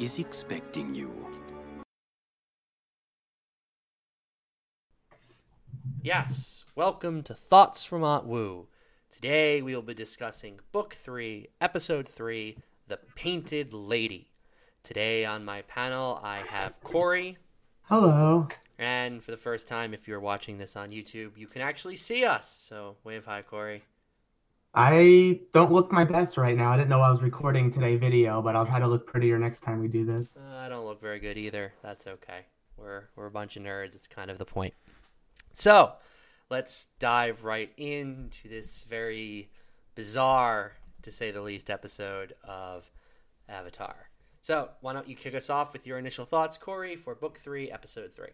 is expecting you. Yes, welcome to Thoughts from Aunt Wu. Today we will be discussing Book 3, Episode 3, The Painted Lady. Today on my panel I have Cory, Hello. and for the first time, if you're watching this on YouTube, you can actually see us. So wave hi, Cory. I don't look my best right now. I didn't know I was recording today video, but I'll try to look prettier next time we do this. Uh, I don't look very good either. That's okay. We're we're a bunch of nerds. It's kind of the point. So, let's dive right into this very bizarre, to say the least, episode of Avatar. So, why don't you kick us off with your initial thoughts, Cory, for Book Three, Episode Three?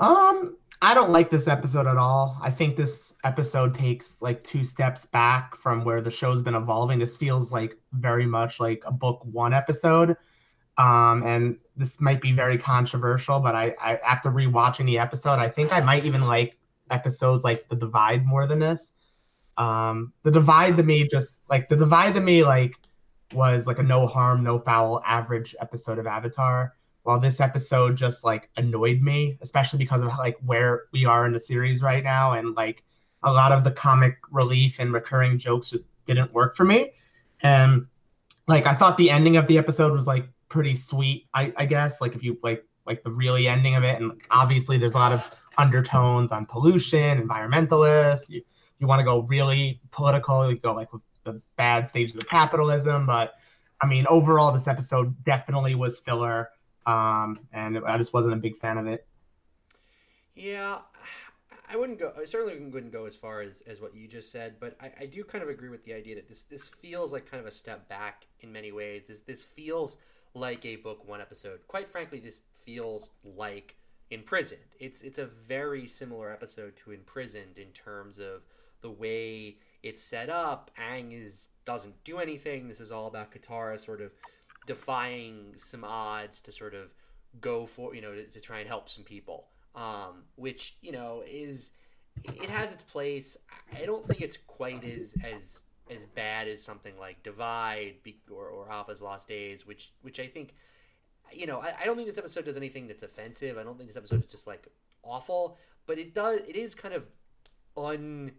Um, I don't like this episode at all. I think this episode takes like two steps back from where the show's been evolving. This feels like very much like a book one episode. Um, and this might be very controversial, but I, I after rewatching the episode, I think I might even like episodes like The Divide more than this. Um, The Divide to me just like The Divide to me like was like a no harm, no foul average episode of Avatar while this episode just like annoyed me, especially because of like where we are in the series right now, and like a lot of the comic relief and recurring jokes just didn't work for me. And like I thought the ending of the episode was like pretty sweet, I, I guess. Like if you like like the really ending of it, and obviously there's a lot of undertones on pollution, environmentalists. You you want to go really political, you go like with the bad stages of capitalism, but I mean overall this episode definitely was filler um, and I just wasn't a big fan of it. Yeah, I wouldn't go. I certainly wouldn't go as far as, as what you just said, but I, I do kind of agree with the idea that this this feels like kind of a step back in many ways. This this feels like a book one episode. Quite frankly, this feels like Imprisoned. It's it's a very similar episode to Imprisoned in terms of the way it's set up. Aang is doesn't do anything. This is all about Katara sort of defying some odds to sort of go for you know to, to try and help some people. Um, which you know is it has its place. I don't think it's quite as as as bad as something like divide or, or appa's lost days which which i think you know I, I don't think this episode does anything that's offensive. I don't think this episode is just like awful. But it does it is kind of un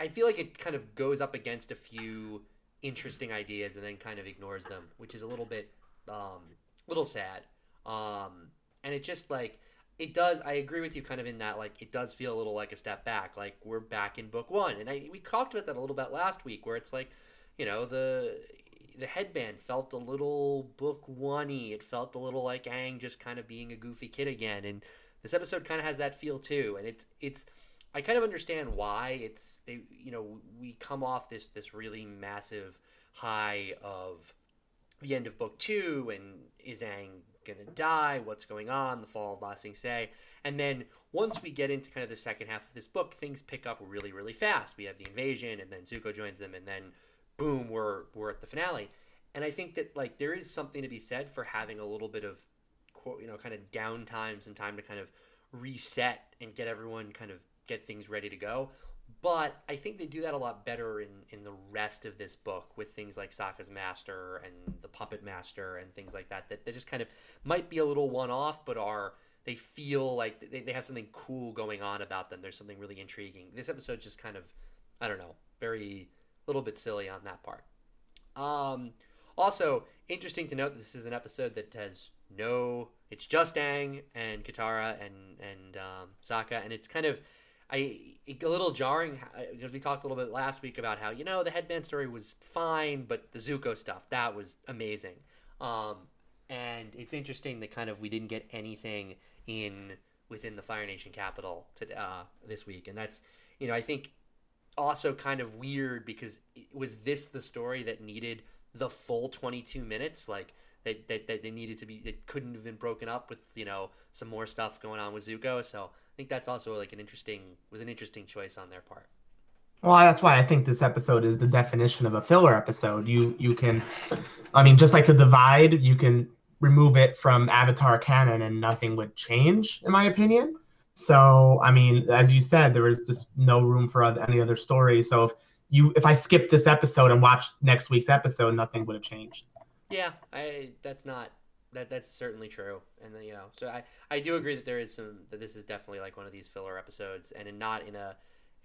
i feel like it kind of goes up against a few interesting ideas and then kind of ignores them, which is a little bit, um, little sad. Um, and it just like it does. I agree with you, kind of in that like it does feel a little like a step back. Like we're back in book one, and I we talked about that a little bit last week, where it's like, you know, the the headband felt a little book one-y. It felt a little like Aang just kind of being a goofy kid again, and this episode kind of has that feel too. And it's it's I kind of understand why it's they you know we come off this this really massive high of the end of book two and is Aang gonna die? What's going on? The fall of Ba Sing Se, and then once we get into kind of the second half of this book, things pick up really really fast. We have the invasion, and then Zuko joins them, and then boom, we're we're at the finale. And I think that like there is something to be said for having a little bit of you know kind of downtime, some time to kind of reset and get everyone kind of get things ready to go. But I think they do that a lot better in, in the rest of this book with things like Sokka's Master and the Puppet Master and things like that. That they just kind of might be a little one off, but are they feel like they, they have something cool going on about them. There's something really intriguing. This episode just kind of, I don't know, very little bit silly on that part. Um, also, interesting to note this is an episode that has no. It's just Aang and Katara and and um, Sokka, and it's kind of I a little jarring because we talked a little bit last week about how you know the headband story was fine, but the Zuko stuff that was amazing. Um, and it's interesting that kind of we didn't get anything in within the Fire Nation capital to uh, this week, and that's you know I think also kind of weird because was this the story that needed the full 22 minutes? Like that, that, that they needed to be it couldn't have been broken up with you know some more stuff going on with Zuko. So I think that's also like an interesting was an interesting choice on their part. Well, that's why I think this episode is the definition of a filler episode. You you can, I mean, just like the divide, you can remove it from Avatar canon and nothing would change, in my opinion. So, I mean, as you said, there is just no room for any other story. So if you if I skip this episode and watch next week's episode, nothing would have changed. Yeah, I that's not that that's certainly true, and then, you know, so I I do agree that there is some that this is definitely like one of these filler episodes, and in, not in a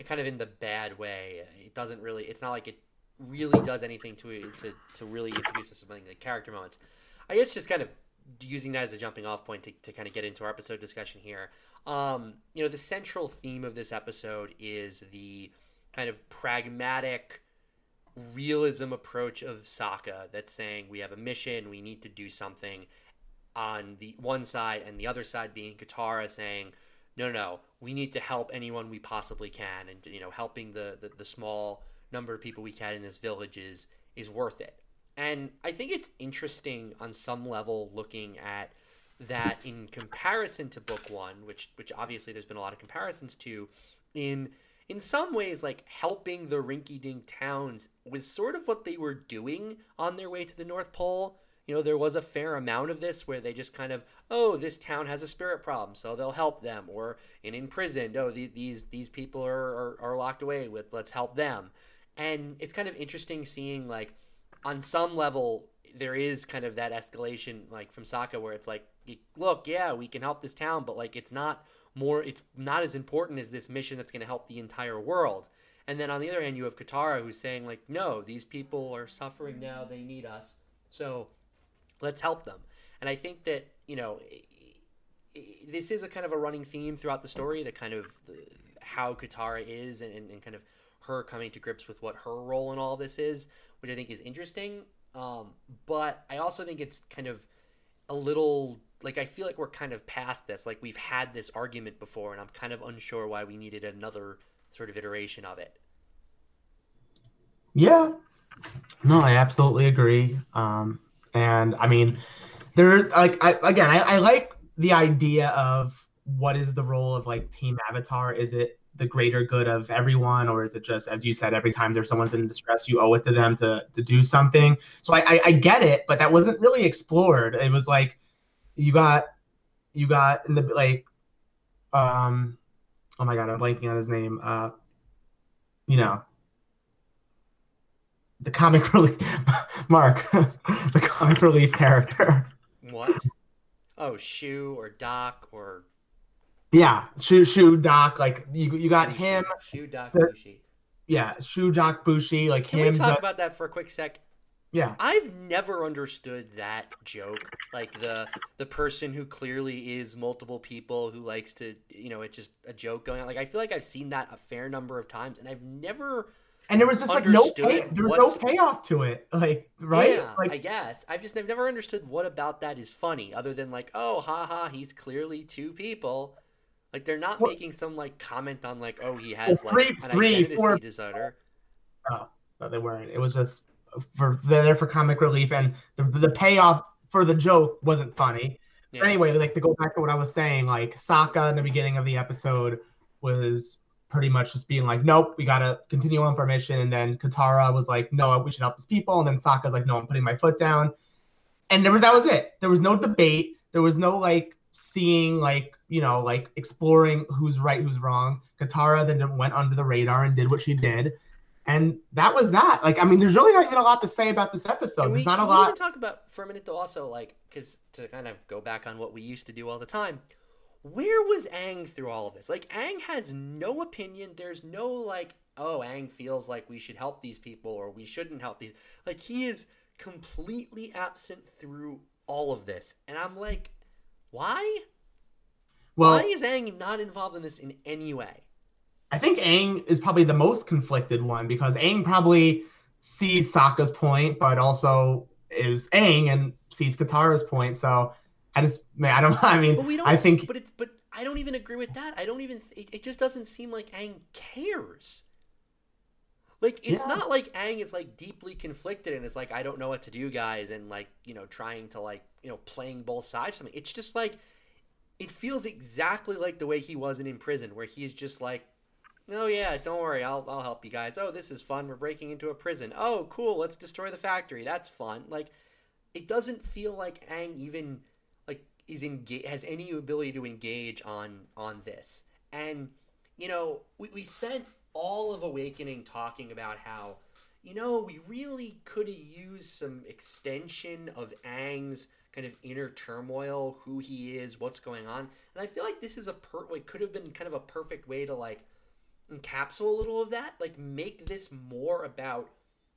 kind of in the bad way. It doesn't really. It's not like it really does anything to to to really introduce us to something like character moments. I guess just kind of using that as a jumping off point to, to kind of get into our episode discussion here. Um, you know, the central theme of this episode is the kind of pragmatic realism approach of Sokka that's saying we have a mission, we need to do something on the one side, and the other side being Katara saying, no, no, we need to help anyone we possibly can, and you know, helping the, the, the small number of people we can in this village is is worth it. And I think it's interesting on some level looking at that in comparison to book one, which which obviously there's been a lot of comparisons to, in in some ways, like helping the rinky dink towns was sort of what they were doing on their way to the North Pole. You know, there was a fair amount of this where they just kind of, oh, this town has a spirit problem, so they'll help them. Or in imprisoned, oh, the, these these people are, are, are locked away with, let's help them. And it's kind of interesting seeing, like, on some level, there is kind of that escalation, like from Sokka, where it's like, look, yeah, we can help this town, but like, it's not more it's not as important as this mission that's going to help the entire world. And then on the other hand you have katara who's saying like no these people are suffering now they need us so let's help them. And i think that you know this is a kind of a running theme throughout the story the kind of how katara is and, and kind of her coming to grips with what her role in all this is which i think is interesting. Um, but i also think it's kind of a little like I feel like we're kind of past this. Like we've had this argument before, and I'm kind of unsure why we needed another sort of iteration of it. Yeah, no, I absolutely agree. Um, and I mean, there, like, I again, I, I like the idea of what is the role of like Team Avatar? Is it the greater good of everyone, or is it just, as you said, every time there's someone in distress, you owe it to them to to do something? So I, I, I get it, but that wasn't really explored. It was like you got you got in the like um oh my god i'm blanking on his name uh you know the comic relief mark the comic relief character. What? Oh Xu or Dock or yeah Xu Xu Dock like you you got him Xu Dock the, Bushi. yeah Xu Dock Bushi like Can him we talk about that for a quick sec yeah. I've never understood that joke. Like the the person who clearly is multiple people who likes to, you know, it's just a joke going on. Like I feel like I've seen that a fair number of times and I've never and there was just like no pay, there was no payoff to it. Like, right? Yeah, like, I guess. I've just I've never understood what about that is funny other than like, oh, haha, he's clearly two people. Like they're not well, making some like comment on like, oh, he has well, three, like an three, identity four, disorder. Oh, no, they weren't. It was just for they're there for comic relief, and the, the payoff for the joke wasn't funny. Yeah. Anyway, like to go back to what I was saying, like Sokka in the beginning of the episode was pretty much just being like, nope, we gotta continue on for mission. And then Katara was like, no, we should help these people. And then Sokka's like, no, I'm putting my foot down. And there, that was it. There was no debate. There was no like seeing like you know like exploring who's right, who's wrong. Katara then went under the radar and did what she did. And that was that. Like, I mean, there's really not even a lot to say about this episode. Can we, there's not a lot. talk about for a minute though, also like, because to kind of go back on what we used to do all the time. Where was Aang through all of this? Like, Aang has no opinion. There's no like, oh, Aang feels like we should help these people or we shouldn't help these. Like, he is completely absent through all of this, and I'm like, why? Well, why is Aang not involved in this in any way? I think Aang is probably the most conflicted one because Aang probably sees Sokka's point, but also is Aang and sees Katara's point. So I just, man, I don't. I mean, but we don't. I think, but it's, but I don't even agree with that. I don't even. It, it just doesn't seem like Aang cares. Like it's yeah. not like Aang is like deeply conflicted and is like I don't know what to do, guys, and like you know trying to like you know playing both sides. Something. It's just like it feels exactly like the way he was in in prison, where he's just like Oh yeah, don't worry, I'll I'll help you guys. Oh, this is fun. We're breaking into a prison. Oh, cool. Let's destroy the factory. That's fun. Like, it doesn't feel like Aang even like is engage has any ability to engage on on this. And you know, we we spent all of Awakening talking about how you know, we really could have used some extension of Aang's kind of inner turmoil, who he is, what's going on. And I feel like this is a per like could have been kind of a perfect way to like encapsulate a little of that, like make this more about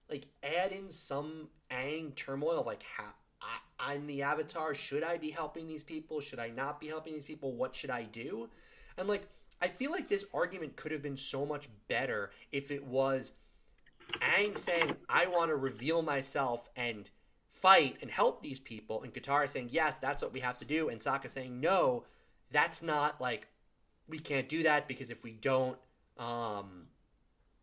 like add in some Aang turmoil, like how I, I'm the Avatar. Should I be helping these people? Should I not be helping these people? What should I do? And like I feel like this argument could have been so much better if it was Aang saying, I want to reveal myself and fight and help these people, and Katara saying, Yes, that's what we have to do, and Sokka saying, No, that's not like we can't do that because if we don't, um,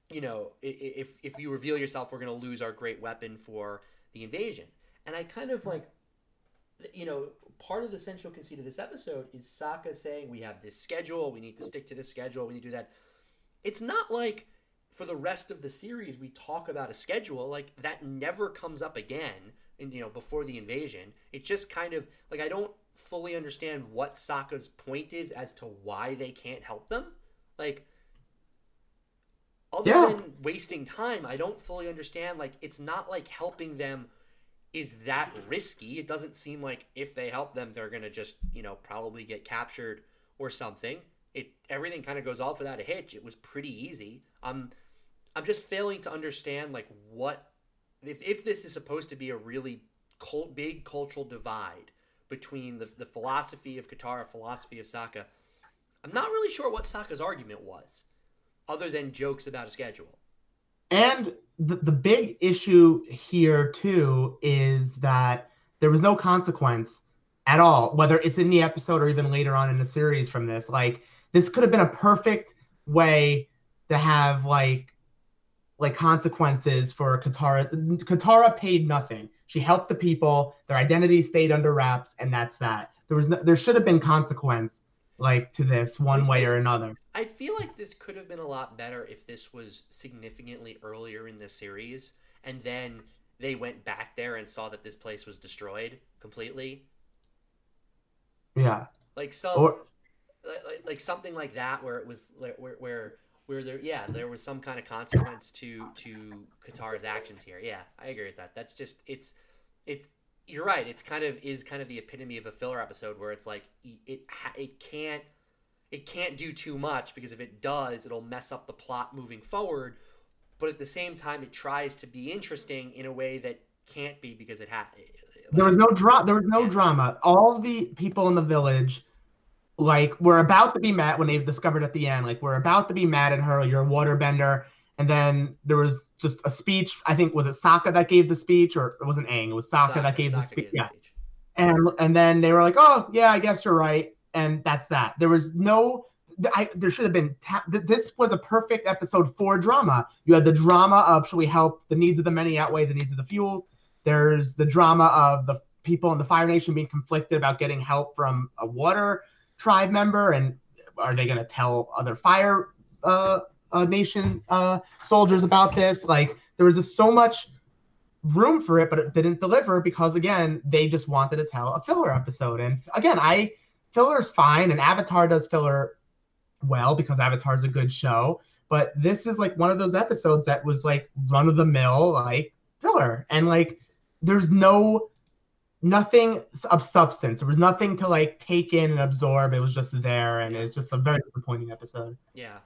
you know, if if you reveal yourself, we're going to lose our great weapon for the invasion. And I kind of like, you know, part of the central conceit of this episode is Sokka saying we have this schedule, we need to stick to this schedule, we need to do that. It's not like for the rest of the series we talk about a schedule like that never comes up again and you know before the invasion it just kind of like i don't fully understand what Sokka's point is as to why they can't help them like other yeah. than wasting time i don't fully understand like it's not like helping them is that risky it doesn't seem like if they help them they're gonna just you know probably get captured or something it everything kind of goes off without a hitch it was pretty easy um I'm just failing to understand like what if if this is supposed to be a really cult, big cultural divide between the, the philosophy of Katara, philosophy of Sokka. I'm not really sure what Sokka's argument was, other than jokes about a schedule. And the, the big issue here too is that there was no consequence at all, whether it's in the episode or even later on in the series from this. Like this could have been a perfect way to have like like consequences for Katara. Katara paid nothing. She helped the people. Their identity stayed under wraps, and that's that. There was no, there should have been consequence like to this one way or another. I feel like this could have been a lot better if this was significantly earlier in the series, and then they went back there and saw that this place was destroyed completely. Yeah, like some, or, like, like something like that, where it was where where where there yeah there was some kind of consequence to to Katara's actions here. Yeah, I agree with that. That's just it's it's you're right. It's kind of is kind of the epitome of a filler episode where it's like it it can't it can't do too much because if it does, it'll mess up the plot moving forward. But at the same time, it tries to be interesting in a way that can't be because it had. Like, there was no drama. There was no yeah. drama. All the people in the village like we're about to be mad when they've discovered at the end like we're about to be mad at her you're a waterbender and then there was just a speech i think was it Sokka that gave the speech or it wasn't Aang it was Sokka, that gave the speech yeah. speech. and and then they were like oh yeah i guess you're right and that's that. There was no I, there should have been ta- this was a perfect episode for drama. You had the drama of should we help? The needs of the many outweigh the needs of the few. There's the drama of the people in the fire nation being conflicted about getting help from a water tribe member and are they going to tell other fire uh, uh, nation uh, soldiers about this like there was just so much room for it but it didn't deliver because again they just wanted to tell a filler episode and again i filler's fine and avatar does filler well because avatar is a good show but this is like one of those episodes that was like run of the mill like filler and like there's no nothing of substance. There was nothing to like take in and absorb. It was just there, and it's just a very disappointing episode. Yeah,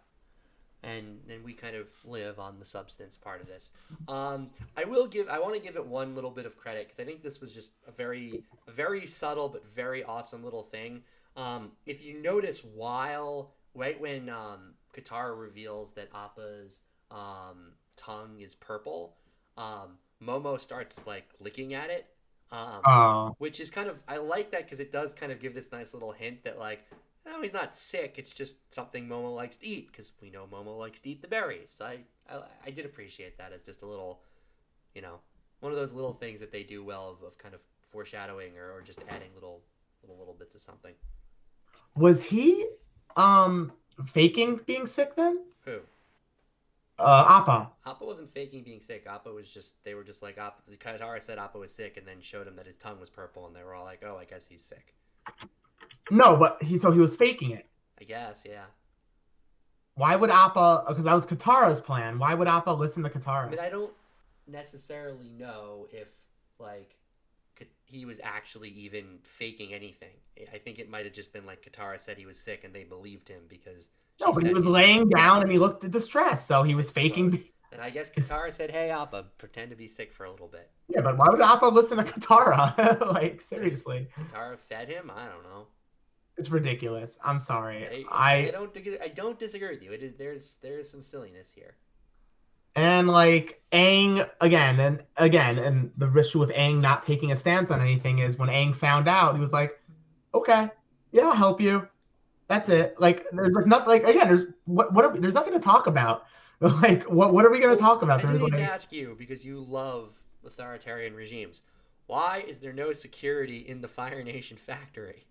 and and we kind of live on the substance part of this. Um, I will give. I want to give it one little bit of credit because I think this was just a very, a very subtle but very awesome little thing. Um, if you notice, while right when um, Katara reveals that Appa's um, tongue is purple, um, Momo starts like licking at it um, oh. Which is kind of I like that because it does kind of give this nice little hint that like, oh, he's not sick. It's just something Momo likes to eat because we know Momo likes to eat the berries. So I, I, I did appreciate that as just a little, you know, one of those little things that they do well of, of kind of foreshadowing or, or just adding little little little bits of something. Was he um faking being sick then? Who? Uh, Appa. Appa wasn't faking being sick. Appa was just they were just like Appa. Katara said Appa was sick, and then showed him that his tongue was purple, and they were all like, "Oh, I guess he's sick." No, but he so he was faking it. I guess, yeah. Why would Appa? Oh, because that was Katara's plan. Why would Appa listen to Katara? I mean, I don't. necessarily know if like he was actually even faking anything. I think it might have just been like Katara said he was sick and they believed him because no, but he was he laying down and he looked distressed, so he was faking. And I guess Katara said, "Hey, Appa, pretend to be sick for a little bit." Yeah, but why would Appa listen to Katara? like seriously. Katara fed him. I don't know. It's ridiculous. I'm sorry. I, I, I don't I don't disagree with you. It is there's there's some silliness here. And like Aang again and again, and the issue with Aang not taking a stance on anything is when Aang found out, he was like, "Okay, yeah, I'll help you." That's it. Like there's like nothing. Like again, there's what what are, there's nothing to talk about. Like what what are we going to talk about? I need like, to ask you because you love authoritarian regimes. Why is there no security in the Fire Nation factory?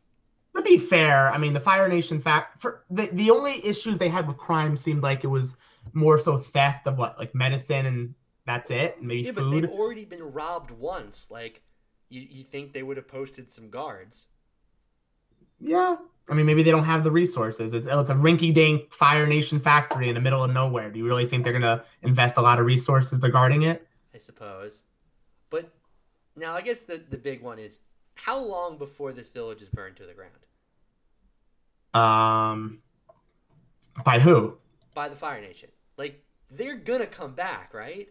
To be fair, I mean the Fire Nation fact for the the only issues they had with crime seemed like it was more so theft of what like medicine and that's it. Maybe yeah, food. but they've already been robbed once. Like you, you think they would have posted some guards? Yeah, I mean maybe they don't have the resources. It's, oh, it's a rinky-dink Fire Nation factory in the middle of nowhere. Do you really think they're gonna invest a lot of resources to guarding it? I suppose. But now I guess the the big one is how long before this village is burned to the ground? Um, by who? By the Fire Nation. Like they're gonna come back, right?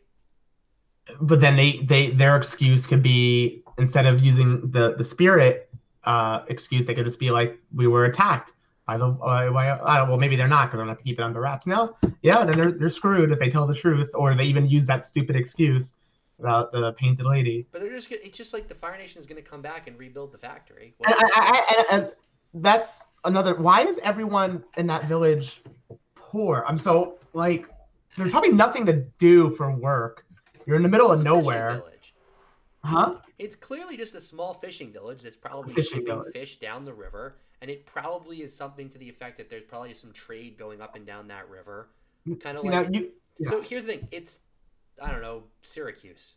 But then they they their excuse could be instead of using the the spirit uh excuse, they could just be like we were attacked by the uh, by, uh, well maybe they're not because they're not have to keep it under wraps. No, yeah, then they're they're screwed if they tell the truth or they even use that stupid excuse about the painted lady. But they're just it's just like the Fire Nation is going to come back and rebuild the factory. And, I, I, and, that's another. Why is everyone in that village poor? I'm so like, there's probably nothing to do for work. You're in the middle of nowhere. Huh? It's clearly just a small fishing village that's probably fishing shipping village. fish down the river, and it probably is something to the effect that there's probably some trade going up and down that river. Kind of like. You, yeah. So here's the thing: it's I don't know, Syracuse.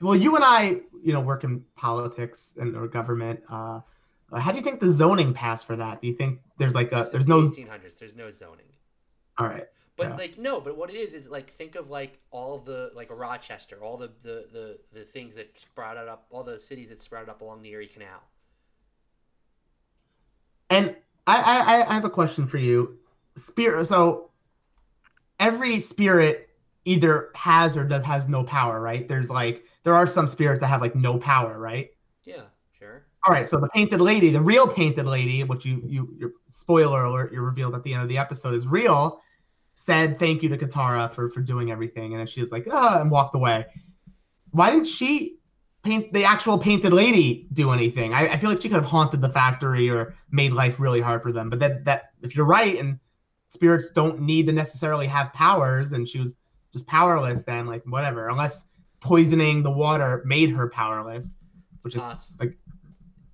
Well, you and I, you know, work in politics and or government. Uh, how do you think the zoning passed for that? Do you think there's like a there's no 1800s? There's no zoning. All right. But yeah. like no, but what it is is like think of like all the like Rochester, all the the the, the things that sprouted up, all the cities that sprouted up along the Erie Canal. And I I, I have a question for you, spirit. So every spirit either has or does has no power, right? There's like there are some spirits that have like no power, right? Yeah, sure. All right, so the painted lady, the real painted lady, which you you your spoiler alert, you revealed at the end of the episode is real, said thank you to Katara for for doing everything, and then she was like, ah, and walked away. Why didn't she paint the actual painted lady do anything? I, I feel like she could have haunted the factory or made life really hard for them. But that that if you're right and spirits don't need to necessarily have powers, and she was just powerless then like whatever. Unless poisoning the water made her powerless which is Poss- like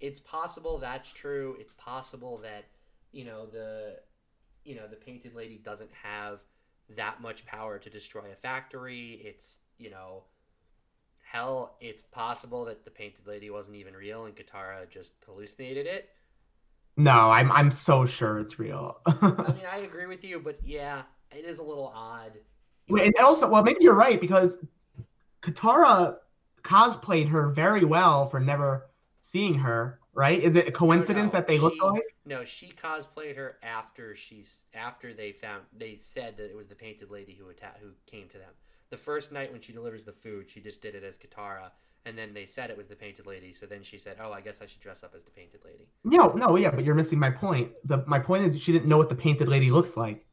it's possible that's true. It's possible that you know the you know the painted lady doesn't have that much power to destroy a factory. It's you know hell it's possible that the painted lady wasn't even real and katara just hallucinated it. No i'm i'm so sure it's real. I mean i agree with you but yeah it is a little odd and also, well, maybe you're right because Katara cosplayed her very well for never seeing her. Right? Is it a coincidence no, no. that they look alike? No, she cosplayed her after she's after they found they said that it was the painted lady who atta- who came to them. The first night when she delivers the food, she just did it as Katara, and then they said it was the painted lady. So then she said, "Oh, I guess I should dress up as the painted lady." No, no, yeah, but you're missing my point. The my point is she didn't know what the painted lady looks like.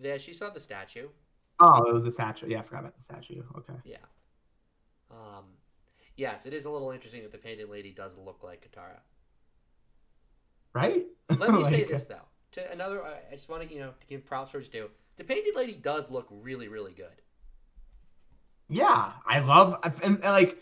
Yeah, she saw the statue. Oh, it was a statue. Yeah, I forgot about the statue. Okay. Yeah. Um, yes, it is a little interesting that the painted lady does look like Katara. Right. Let me like, say this though. To another, I just want to you know to give props for its due. The painted lady does look really, really good. Yeah, I love and like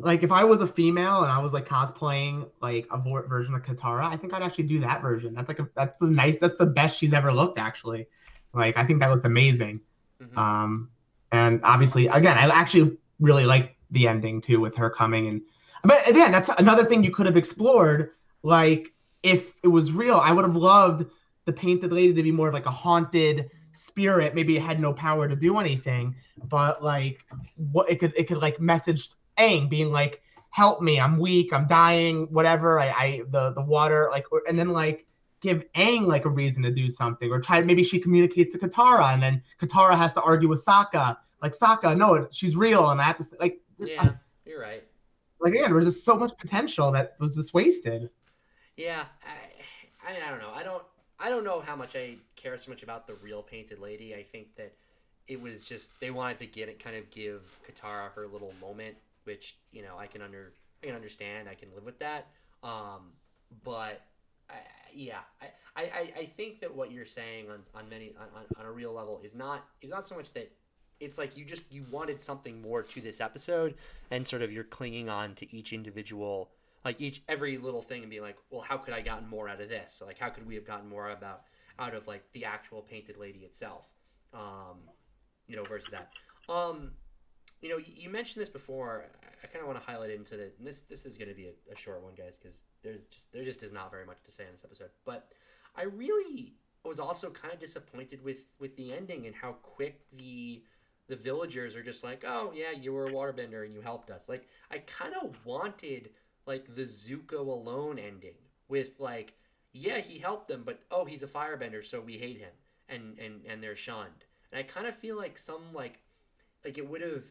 like if I was a female and I was like cosplaying like a version of Katara, I think I'd actually do that version. That's like a, that's the nice. That's the best she's ever looked actually. Like I think that looked amazing. Mm-hmm. Um, and obviously, again, I actually really like the ending too with her coming and. But again, that's another thing you could have explored. Like if it was real, I would have loved the painted lady to be more of like a haunted spirit. Maybe it had no power to do anything, but like what it could it could like message Aang being like, "Help me! I'm weak. I'm dying. Whatever. I, I the the water like." And then like give Aang like a reason to do something, or try maybe she communicates to Katara, and then Katara has to argue with Sokka. Like Sokka, no, she's real, and I have to say, like. Yeah, you're right. Like again, there was just so much potential that was just wasted. Yeah, I, I mean, I don't know. I don't, I don't know how much I care so much about the real painted lady. I think that it was just they wanted to get it, kind of give Katara her little moment, which you know I can under, I can understand. I can live with that. Um, but I, yeah, I, I, I think that what you're saying on, on many on, on a real level is not is not so much that it's like you just you wanted something more to this episode and sort of you're clinging on to each individual like each every little thing and being like well how could i gotten more out of this? So like how could we have gotten more about out of like the actual painted lady itself? Um you know versus that. Um you know you mentioned this before i kind of want to highlight into the this this is going to be a, a short one guys because there's just there just is not very much to say in this episode but i really was also kind of disappointed with with the ending and how quick the the villagers are just like, oh yeah, you were a waterbender and you helped us. Like I kind of wanted like the Zuko alone ending with like, yeah, he helped them, but oh, he's a firebender, so we hate him and and and they're shunned. And I kind of feel like some like like it would have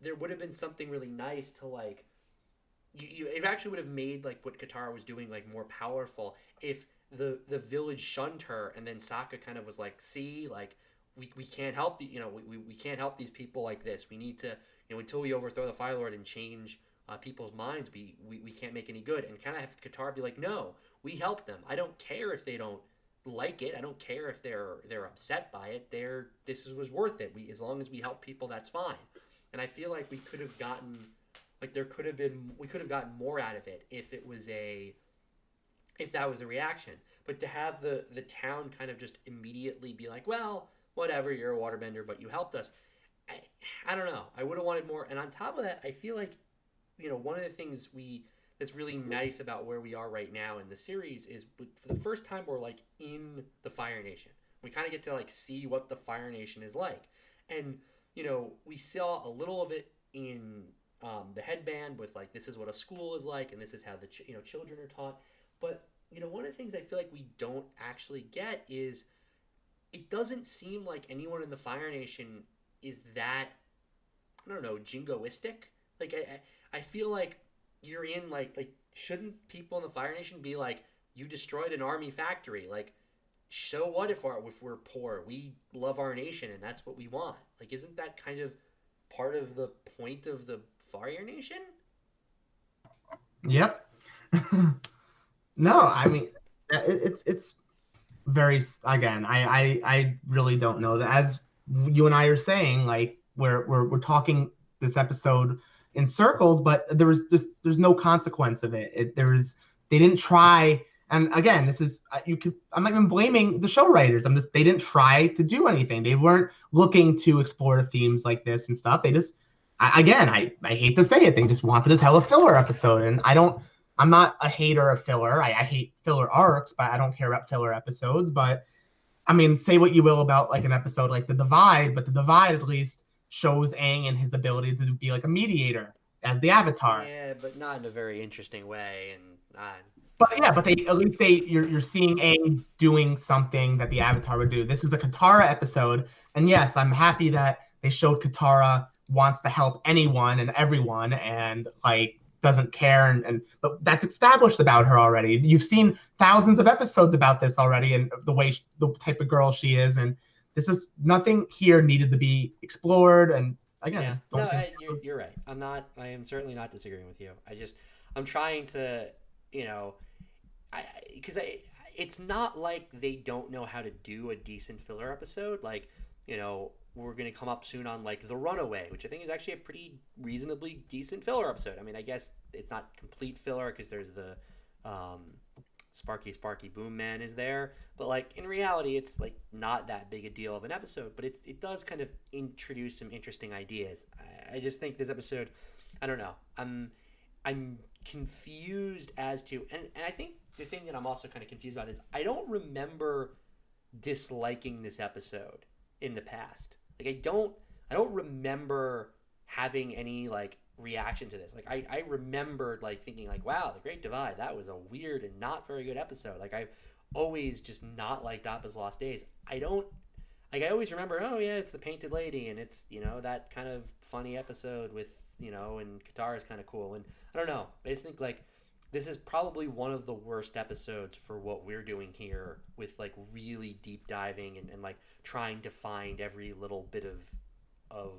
there would have been something really nice to like you, you it actually would have made like what Katara was doing like more powerful if the the village shunned her and then Sokka kind of was like, see, like we, we can't help the you know we, we we can't help these people like this. We need to you know until we overthrow the Fire Lord and change uh, people's minds, we, we we can't make any good. And kind of have Katara be like, no, we help them. I don't care if they don't like it. I don't care if they're they're upset by it. They're this was worth it. We as long as we help people, that's fine. And I feel like we could have gotten like there could have been we could have gotten more out of it if it was a if that was a reaction. But to have the the town kind of just immediately be like, well, whatever, you're a waterbender, but you helped us. I, I don't know. I would have wanted more. And on top of that, I feel like, you know, one of the things we that's really nice about where we are right now in the series is for the first time we're like in the Fire Nation. We kind of get to like see what the Fire Nation is like, and you know, we saw a little of it in um, the headband with like this is what a school is like, and this is how the ch- you know children are taught. But you know, one of the things I feel like we don't actually get is it doesn't seem like anyone in the Fire Nation is that I don't know jingoistic. Like I I feel like you're in like like shouldn't people in the Fire Nation be like you destroyed an army factory like so what if our if we're poor we love our nation and that's what we want like isn't that kind of part of the point of the Fire Nation? Yep. no, I mean it, it's it's very again i i i really don't know that as you and i are saying like we're we're, we're talking this episode in circles but there was just there's no consequence of it, it they didn't try and again this is uh, you could i'm not even blaming the show writers i'm just they didn't try to do anything they weren't looking to explore themes like this and stuff they just I, again i i hate to say it they just wanted to tell a filler episode and i don't I'm not a hater of filler. I, I hate filler arcs, but I don't care about filler episodes. But I mean, say what you will about like an episode like The Divide, but The Divide at least shows Aang and his ability to be like a mediator as the Avatar. Yeah, but not in a very interesting way, and. But yeah, but they at least they you're you're seeing Aang doing something that the Avatar would do. This was a Katara episode, and yes, I'm happy that they showed Katara wants to help anyone and everyone, and like doesn't care and, and but that's established about her already you've seen thousands of episodes about this already and the way she, the type of girl she is and this is nothing here needed to be explored and again yeah. no, I, you're, you're right i'm not i am certainly not disagreeing with you i just i'm trying to you know i because I, it's not like they don't know how to do a decent filler episode like you know we're going to come up soon on like The Runaway, which I think is actually a pretty reasonably decent filler episode. I mean, I guess it's not complete filler because there's the um, Sparky Sparky Boom Man is there, but like in reality, it's like not that big a deal of an episode. But it's it does kind of introduce some interesting ideas. I, I just think this episode, I don't know, I'm I'm confused as to, and, and I think the thing that I'm also kind of confused about is I don't remember disliking this episode in the past. Like I don't I don't remember having any like reaction to this. Like I, I remembered like thinking like, wow, the Great Divide, that was a weird and not very good episode. Like I always just not liked Appa's Lost Days. I don't like I always remember, oh yeah, it's the painted lady and it's, you know, that kind of funny episode with, you know, and Katara is kind of cool. And I don't know. I just think like this is probably one of the worst episodes for what we're doing here with like really deep diving and, and like trying to find every little bit of of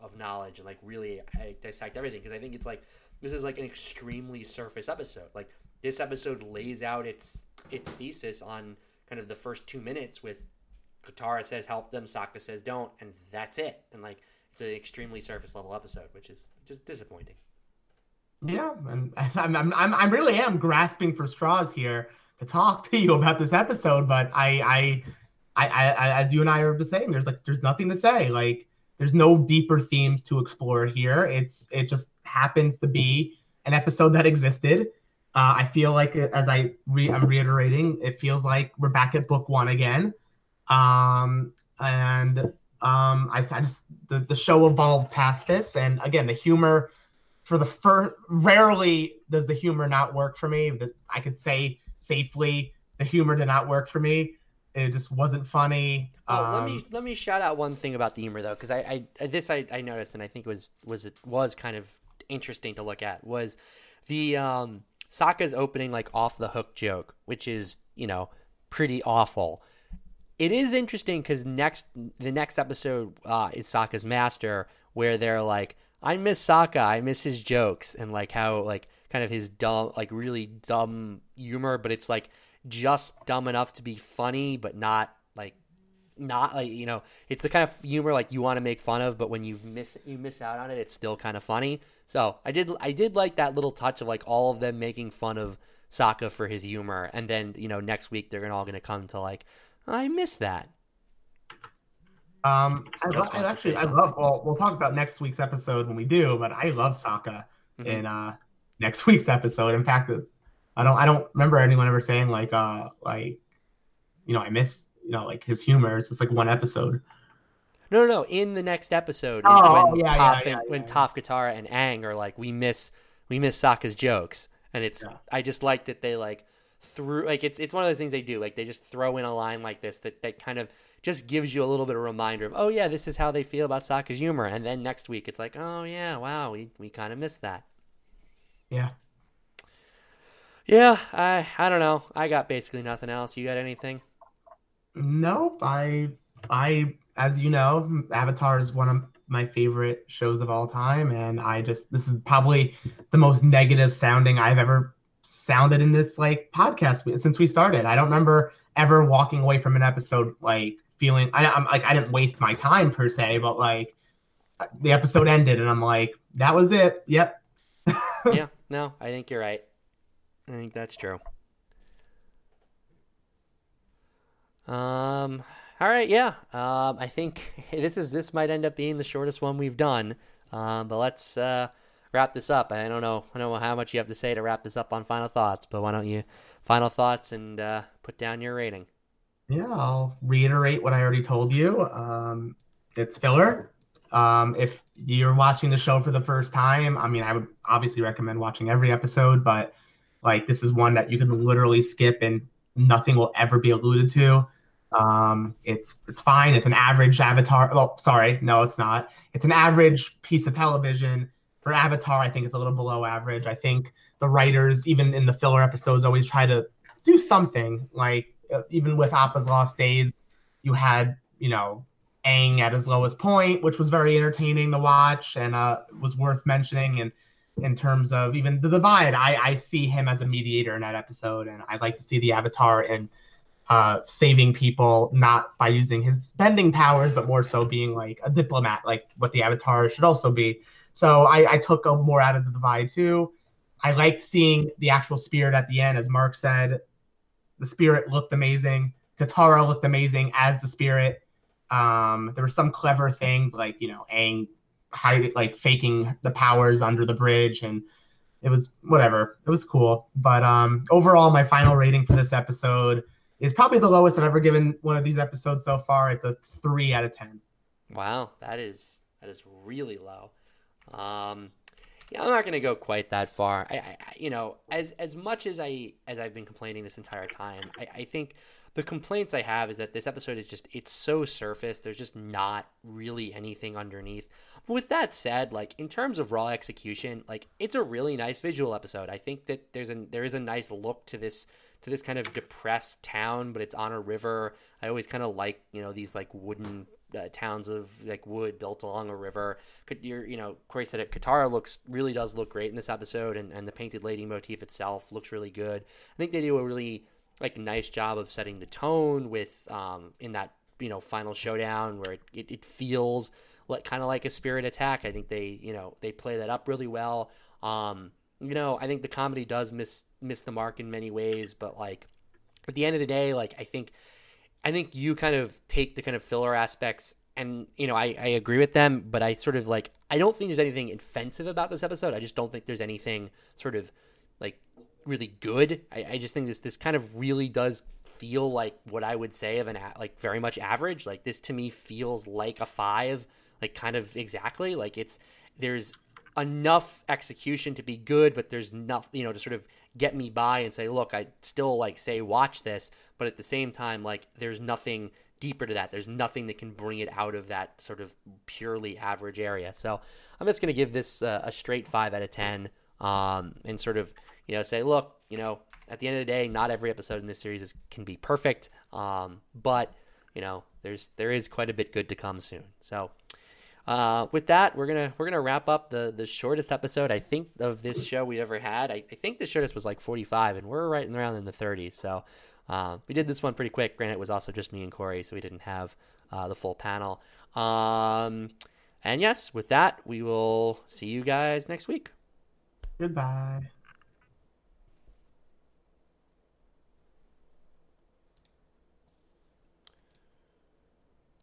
of knowledge and like really dissect everything because I think it's like this is like an extremely surface episode. Like this episode lays out its its thesis on kind of the first two minutes with Katara says help them, Sokka says don't, and that's it. And like it's an extremely surface level episode, which is just disappointing. Yeah, and I'm, I'm, I'm, I really am grasping for straws here to talk to you about this episode, but I, I, I, I, as you and I are saying, there's like, there's nothing to say. Like, there's no deeper themes to explore here. It's, it just happens to be an episode that existed. Uh, I feel like, as I re- I'm reiterating, it feels like we're back at book one again. Um, and um, I, I just the, the show evolved past this, and again, the humor for the first rarely does the humor not work for me. That I could say safely, the humor did not work for me. It just wasn't funny. Oh, um, let me let me shout out one thing about the humor though, because I, I this I, I noticed and I think was was it was kind of interesting to look at was the um Sokka's opening like off the hook joke, which is you know pretty awful. It is interesting because next the next episode uh, is Sokka's master, where they're like, I miss Sokka. I miss his jokes and like how like kind of his dumb, like really dumb humor, but it's like just dumb enough to be funny, but not like not like you know it's the kind of humor like you want to make fun of, but when you miss you miss out on it, it's still kind of funny. So I did I did like that little touch of like all of them making fun of Sokka for his humor, and then you know next week they're all gonna come to like I miss that. Um, I, lo- I actually I love. Well, we'll talk about next week's episode when we do, but I love Sokka mm-hmm. in uh next week's episode. In fact, I don't I don't remember anyone ever saying like uh like you know I miss you know like his humor. It's just like one episode. No, no, no. In the next episode, oh, when yeah, Toph yeah, and, yeah, when Toph Katara and Aang are like, we miss we miss Sokka's jokes, and it's I just like that they like threw like it's it's one of those things they do like they just throw in a line like this that that kind of just gives you a little bit of reminder of, oh yeah, this is how they feel about Sokka's humor. And then next week it's like, oh yeah, wow, we, we kind of missed that. Yeah. Yeah, I I don't know. I got basically nothing else. You got anything? Nope. I I as you know, Avatar is one of my favorite shows of all time, and I just this is probably the most negative sounding I've ever sounded in this like podcast since we started. I don't remember ever walking away from an episode like feeling I, I'm like I didn't waste my time per se, but like the episode ended and I'm like that was it. Yep. yeah. No, I think you're right. I think that's true. Um. All right. Yeah. Um. I think this is this might end up being the shortest one we've done. Um. But let's uh wrap this up. I don't know. I don't know how much you have to say to wrap this up on final thoughts. But why don't you final thoughts and uh, put down your rating? Yeah, I'll reiterate what I already told you. Um, it's filler. Um, if you're watching the show for the first time, I mean, I would obviously recommend watching every episode, but like this is one that you can literally skip and nothing will ever be alluded to. Um, it's it's fine. It's an average Avatar. Well, sorry, no, it's not. It's an average piece of television. For Avatar, I think it's a little below average. I think the writers, even in the filler episodes, always try to do something like uh, even with Appa's Lost Days, you had you know Aang at his lowest point, which was very entertaining to watch and uh, was worth mentioning. And in terms of even the divide, I, I see him as a mediator in that episode, and I'd like to see the Avatar and uh, saving people, not by using his bending powers, but more so being like a diplomat, like what the Avatar should also be. So I, I took a more out of the divide too. I liked seeing the actual spirit at the end, as Mark said. The spirit looked amazing. Katara looked amazing as the spirit. Um, there were some clever things like you know Aang hiding, like faking the powers under the bridge, and it was whatever. It was cool. But um, overall, my final rating for this episode is probably the lowest I've ever given one of these episodes so far. It's a three out of ten. Wow, that is that is really low. Um, yeah, I'm not going to go quite that far. I, I, you know, as as much as I as I've been complaining this entire time, I, I think the complaints I have is that this episode is just it's so surface. There's just not really anything underneath. With that said, like in terms of raw execution, like it's a really nice visual episode. I think that there's a there is a nice look to this to this kind of depressed town, but it's on a river. I always kind of like you know these like wooden uh, towns of like wood built along a river. Could you you know Cory said it. Katara looks really does look great in this episode, and and the painted lady motif itself looks really good. I think they do a really like nice job of setting the tone with um in that you know final showdown where it, it, it feels like kind of like a spirit attack. I think they you know they play that up really well. Um, you know I think the comedy does miss miss the mark in many ways, but like at the end of the day, like I think I think you kind of take the kind of filler aspects and you know I, I agree with them but i sort of like i don't think there's anything offensive about this episode. I just don't think there's anything sort of like really good. I, I just think this this kind of really does feel like what i would say of an like very much average. Like this to me feels like a five like kind of exactly. Like it's there's enough execution to be good but there's enough you know to sort of get me by and say look i still like say watch this but at the same time like there's nothing deeper to that. There's nothing that can bring it out of that sort of purely average area. So i'm just going to give this uh, a straight 5 out of 10 um, and sort of you know say look you know at the end of the day not every episode in this series is, can be perfect um, but you know there's there is quite a bit good to come soon. So uh, with that, we're gonna we're gonna wrap up the the shortest episode I think of this show we ever had. I, I think the shortest was like 45, and we're right around in the 30s. So uh, we did this one pretty quick. Granted, it was also just me and Cory, so we didn't have uh, the full panel. Um, and yes, with that, we will see you guys next week. Goodbye.